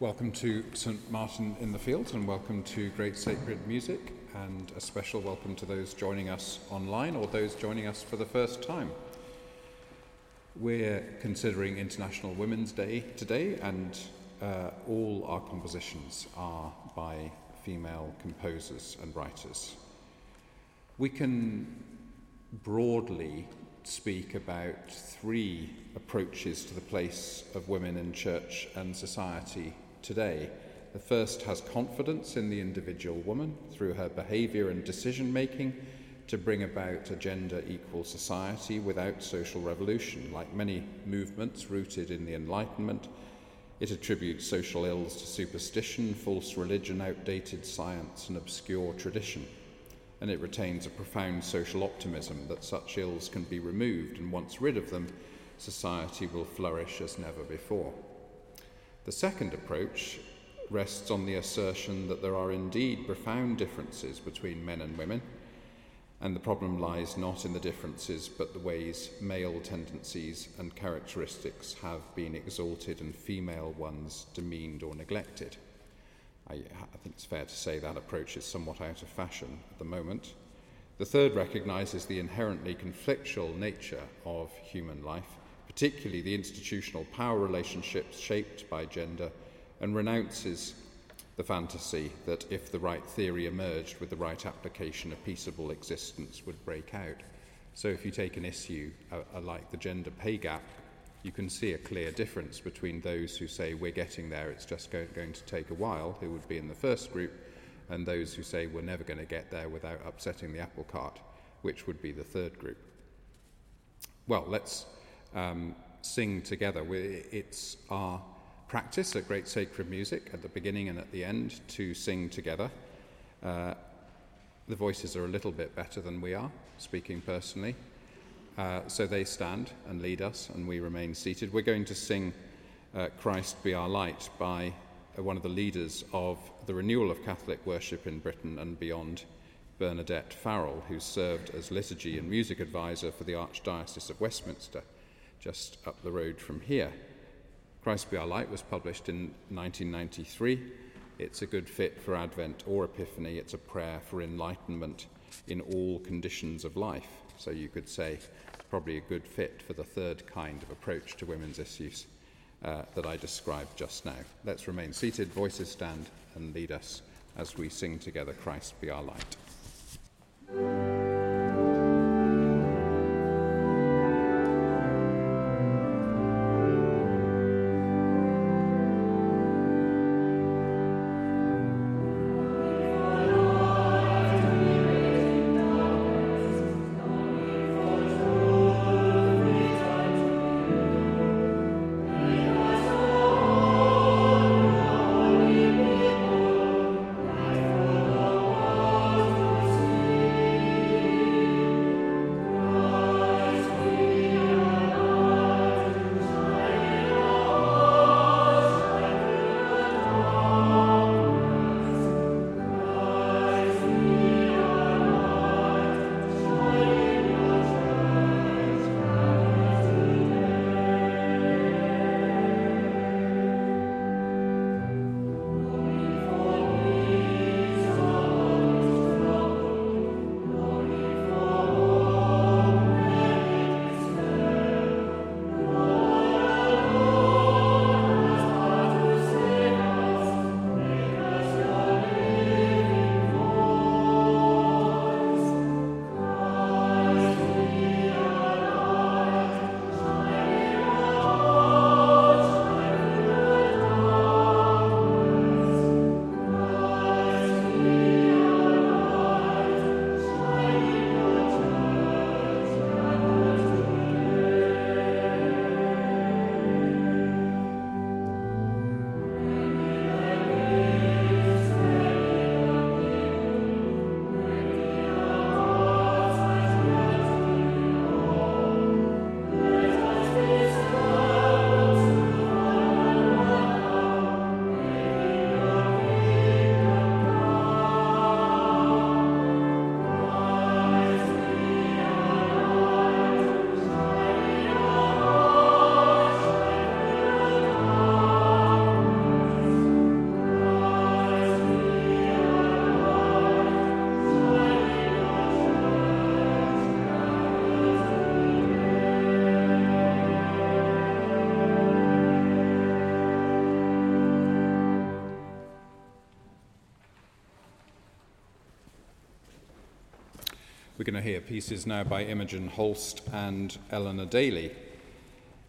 Welcome to St Martin in the Fields and welcome to Great Sacred Music and a special welcome to those joining us online or those joining us for the first time. We're considering International Women's Day today and uh, all our compositions are by female composers and writers. We can broadly speak about three approaches to the place of women in church and society today. The first has confidence in the individual woman through her behaviour and decision making to bring about a gender equal society without social revolution. Like many movements rooted in the Enlightenment, it attributes social ills to superstition, false religion, outdated science, and obscure tradition. And it retains a profound social optimism that such ills can be removed, and once rid of them, society will flourish as never before. The second approach rests on the assertion that there are indeed profound differences between men and women, and the problem lies not in the differences but the ways male tendencies and characteristics have been exalted and female ones demeaned or neglected. I, I think it's fair to say that approach is somewhat out of fashion at the moment. The third recognises the inherently conflictual nature of human life particularly the institutional power relationships shaped by gender, and renounces the fantasy that if the right theory emerged with the right application, a peaceable existence would break out. So, if you take an issue uh, uh, like the gender pay gap, you can see a clear difference between those who say we're getting there, it's just go- going to take a while, who would be in the first group, and those who say we're never going to get there without upsetting the apple cart, which would be the third group. Well, let's um, sing together. we it's our practice at Great Sacred Music at the beginning and at the end to sing together. Uh, the voices are a little bit better than we are, speaking personally. Uh, so they stand and lead us, and we remain seated. We're going to sing uh, Christ Be Our Light by uh, one of the leaders of the renewal of Catholic worship in Britain and beyond, Bernadette Farrell, who served as liturgy and music advisor for the Archdiocese of Westminster just up the road from here. Christ Be Our Light was published in 1993. It's a good fit for Advent or Epiphany. It's a prayer for enlightenment in all conditions of life. So you could say probably a good fit for the third kind of approach to women's issues uh, that I described just now. Let's remain seated, voices stand, and lead us as we sing together Christ Be Our Light. We're going to hear pieces now by Imogen Holst and Eleanor Daley.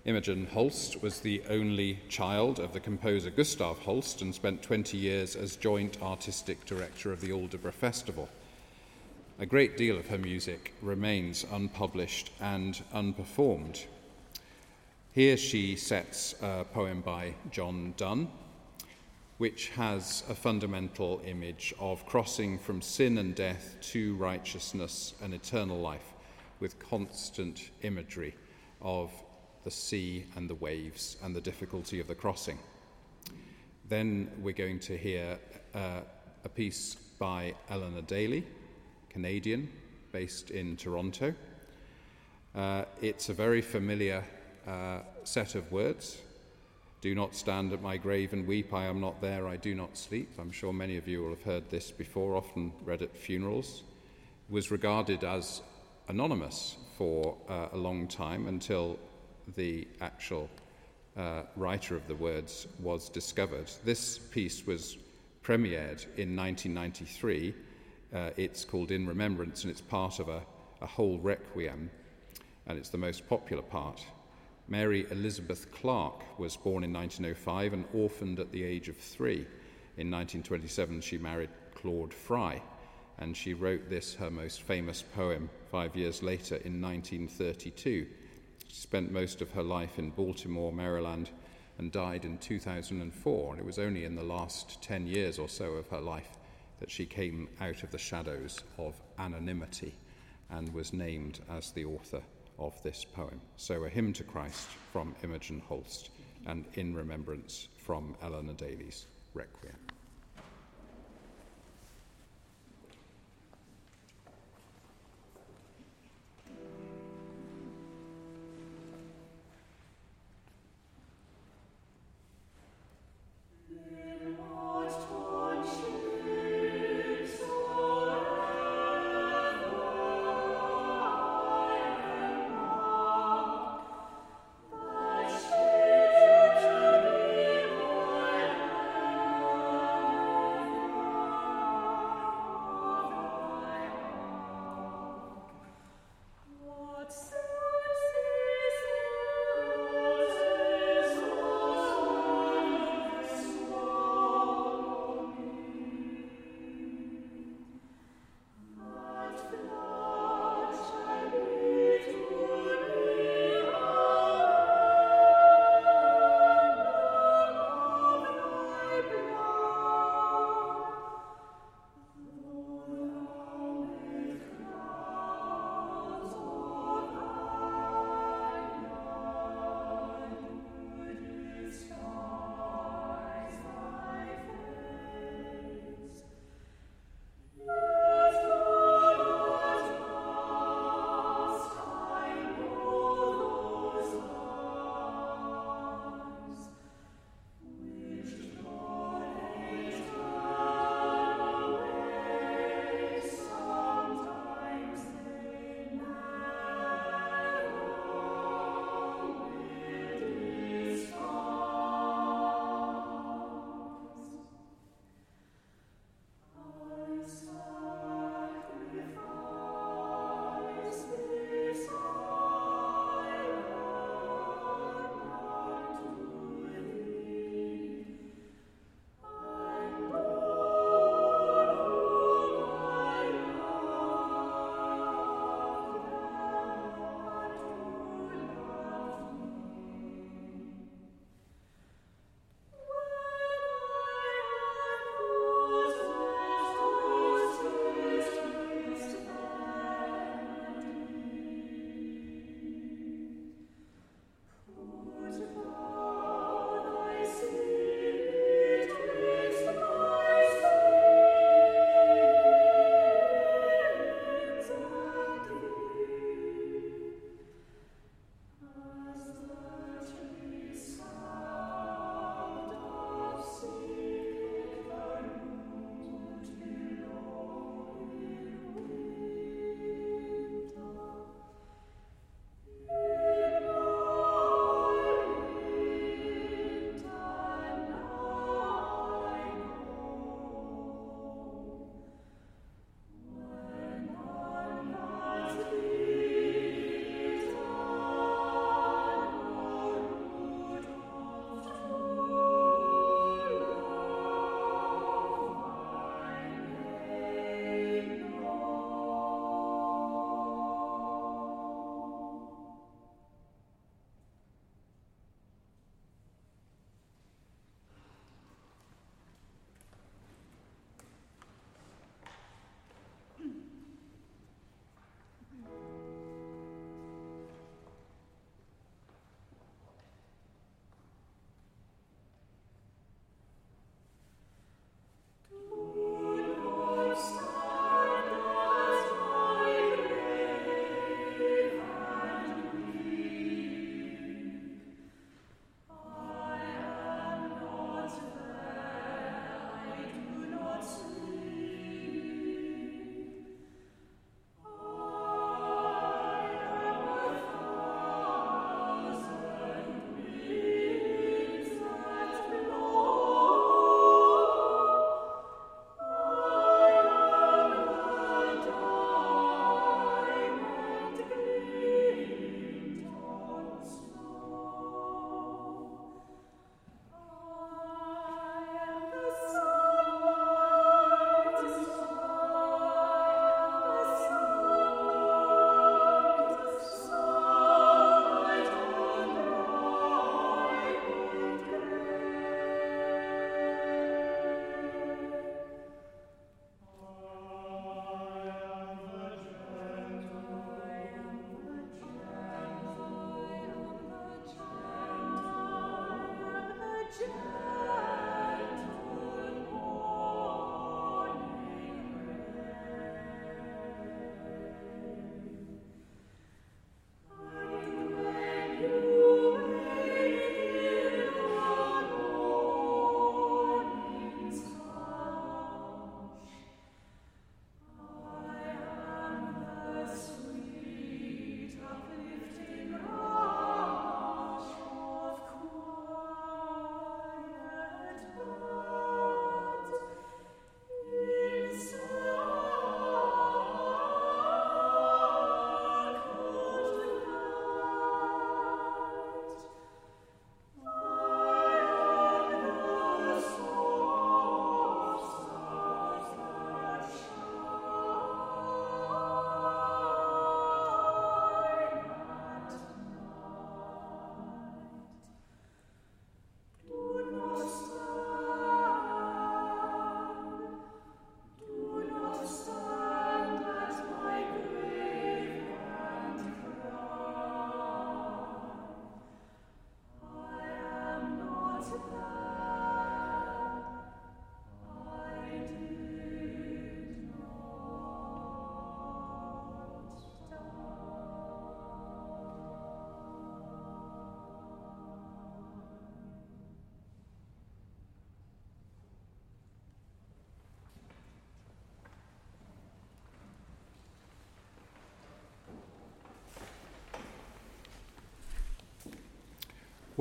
Imogen Holst was the only child of the composer Gustav Holst and spent 20 years as joint artistic director of the Aldeburgh Festival. A great deal of her music remains unpublished and unperformed. Here she sets a poem by John Donne, which has a fundamental image of crossing from sin and death to righteousness and eternal life, with constant imagery of the sea and the waves and the difficulty of the crossing. Then we're going to hear uh, a piece by Eleanor Daley, Canadian, based in Toronto. Uh, it's a very familiar uh, set of words. Do not stand at my grave and weep, I am not there, I do not sleep. I'm sure many of you will have heard this before, often read at funerals. It was regarded as anonymous for uh, a long time until the actual uh, writer of the words was discovered. This piece was premiered in 1993. Uh, it's called In Remembrance, and it's part of a, a whole requiem, and it's the most popular part. Mary Elizabeth Clark was born in 1905 and orphaned at the age of three. In 1927, she married Claude Frye, and she wrote this, her most famous poem, five years later in 1932. She spent most of her life in Baltimore, Maryland, and died in 2004. And it was only in the last 10 years or so of her life that she came out of the shadows of anonymity and was named as the author of this poem. So, a hymn to Christ from Imogen Holst and in remembrance from Eleanor Daley's Requiem.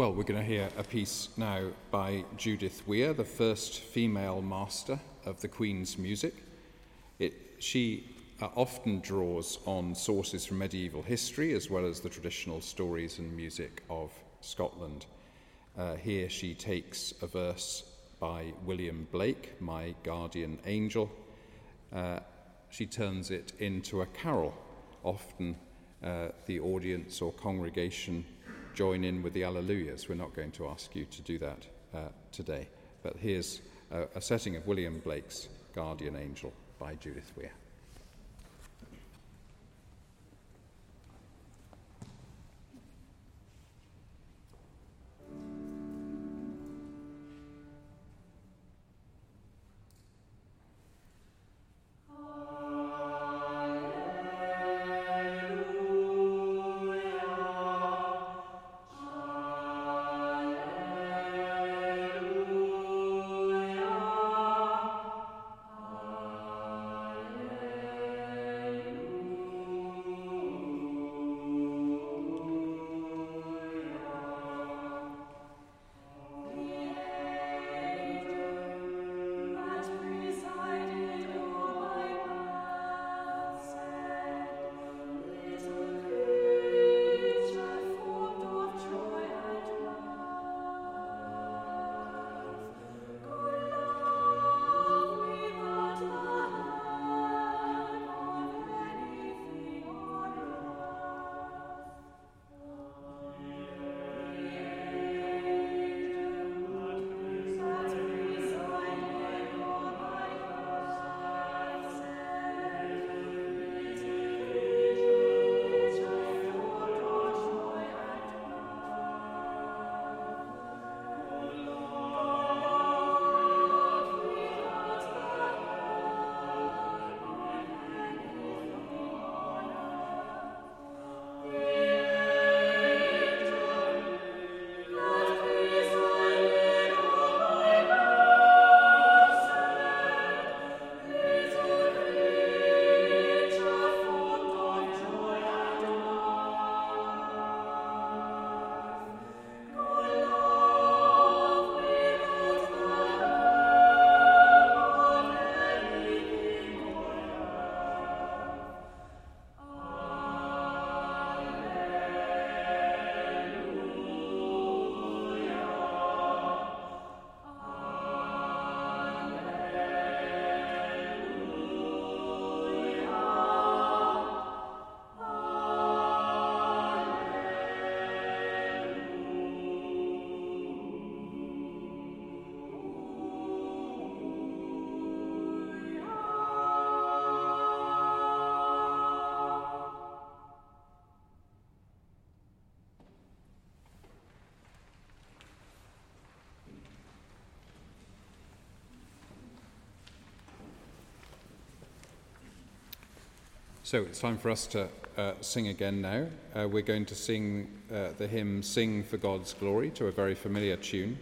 Well, we're going to hear a piece now by Judith Weir, the first female master of the Queen's music. It, she uh, often draws on sources from medieval history as well as the traditional stories and music of Scotland. Uh, here she takes a verse by William Blake, My Guardian Angel. Uh, she turns it into a carol. Often uh, the audience or congregation join in with the Alleluias. We're not going to ask you to do that uh, today. But here's a, a setting of William Blake's Guardian Angel by Judith Weir. So it's time for us to uh, sing again now. Uh, we're going to sing uh, the hymn Sing for God's Glory to a very familiar tune.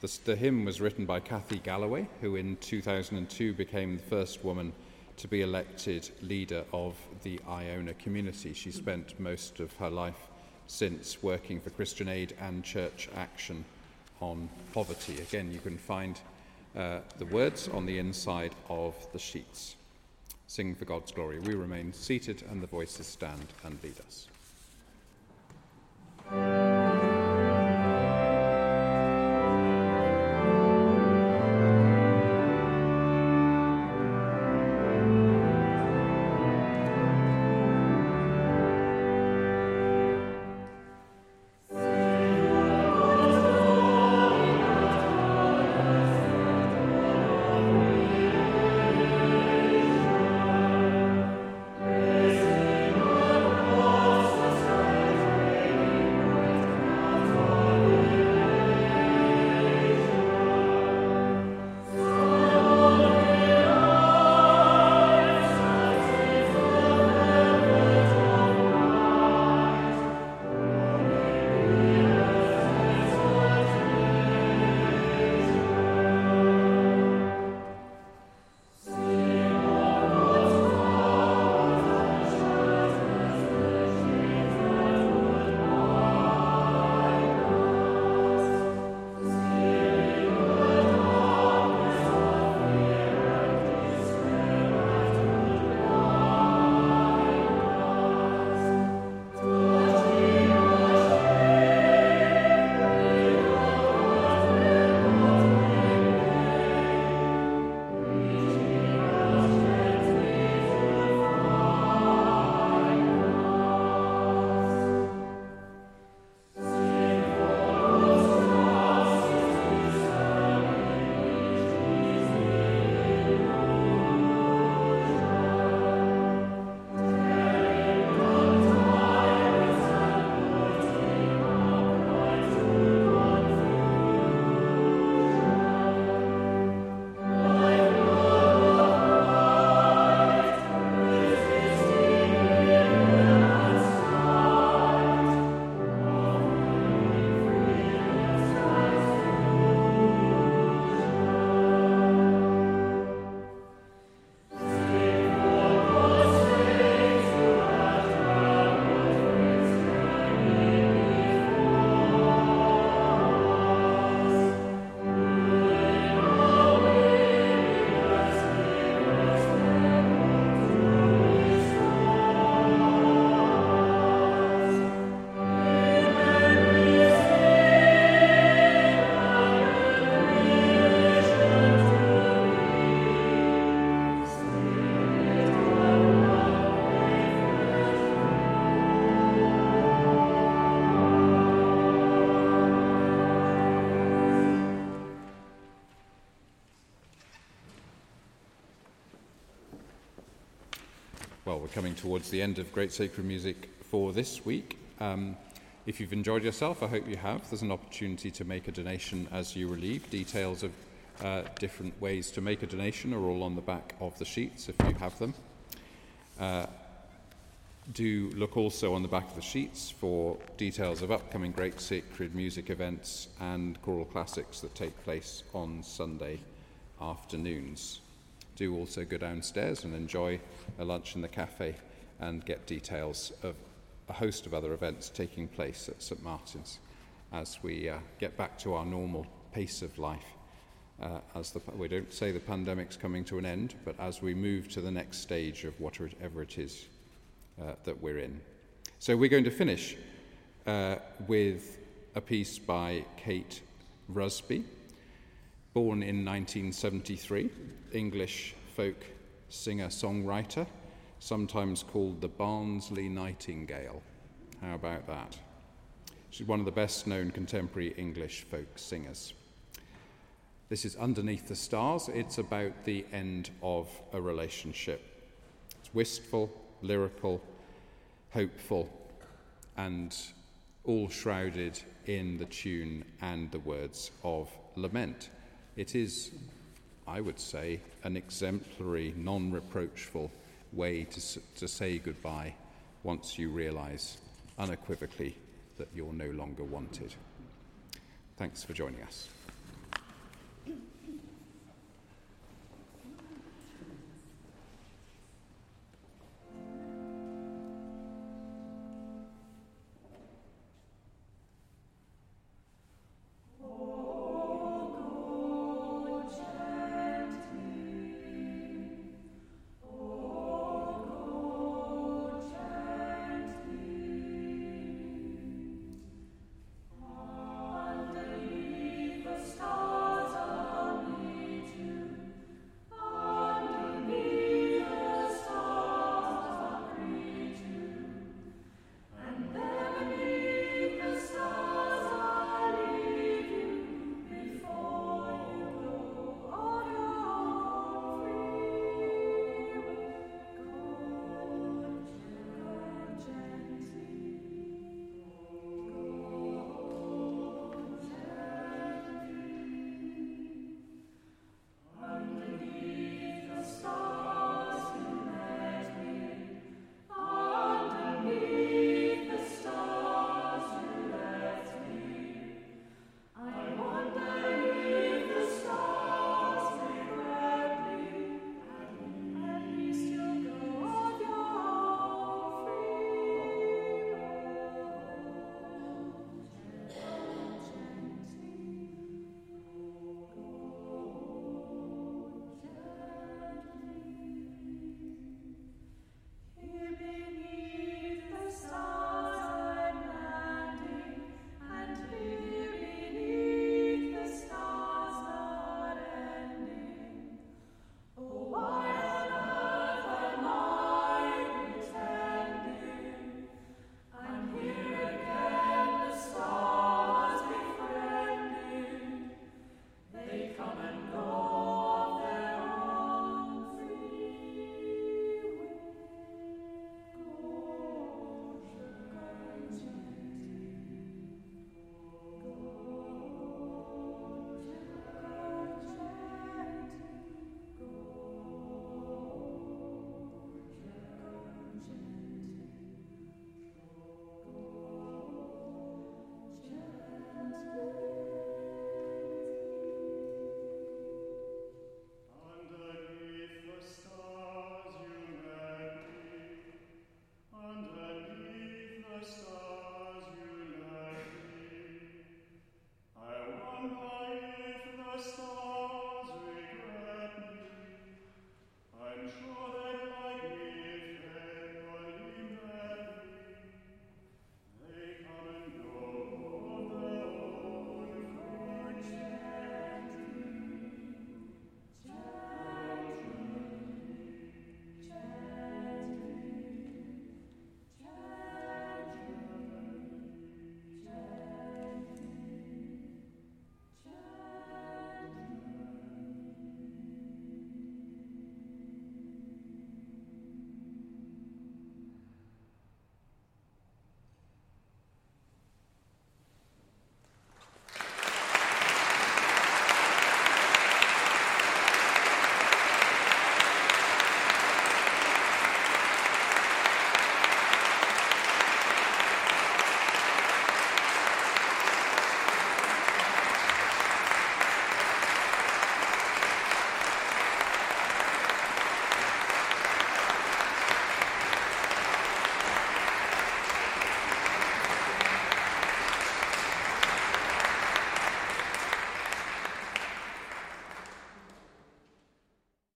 The, the, hymn was written by Kathy Galloway, who in 2002 became the first woman to be elected leader of the Iona community. She spent most of her life since working for Christian Aid and Church Action on poverty. Again, you can find uh, the words on the inside of the sheets. Sing for God's glory. We remain seated and the voices stand and lead us. Coming towards the end of Great Sacred Music for this week. Um, if you've enjoyed yourself, I hope you have. There's an opportunity to make a donation as you relieve. Details of uh, different ways to make a donation are all on the back of the sheets if you have them. Uh, do look also on the back of the sheets for details of upcoming Great Sacred Music events and choral classics that take place on Sunday afternoons do also go downstairs and enjoy a lunch in the cafe and get details of a host of other events taking place at St Martin's as we uh, get back to our normal pace of life. Uh, as the, we don't say the pandemic's coming to an end, but as we move to the next stage of whatever it is uh, that we're in. So we're going to finish uh, with a piece by Kate Rusby, born in 1973. English folk singer songwriter, sometimes called the Barnsley Nightingale. How about that? She's one of the best known contemporary English folk singers. This is Underneath the Stars. It's about the end of a relationship. It's wistful, lyrical, hopeful, and all shrouded in the tune and the words of lament. It is I would say, an exemplary, non reproachful way to, to say goodbye once you realise unequivocally that you're no longer wanted. Thanks for joining us.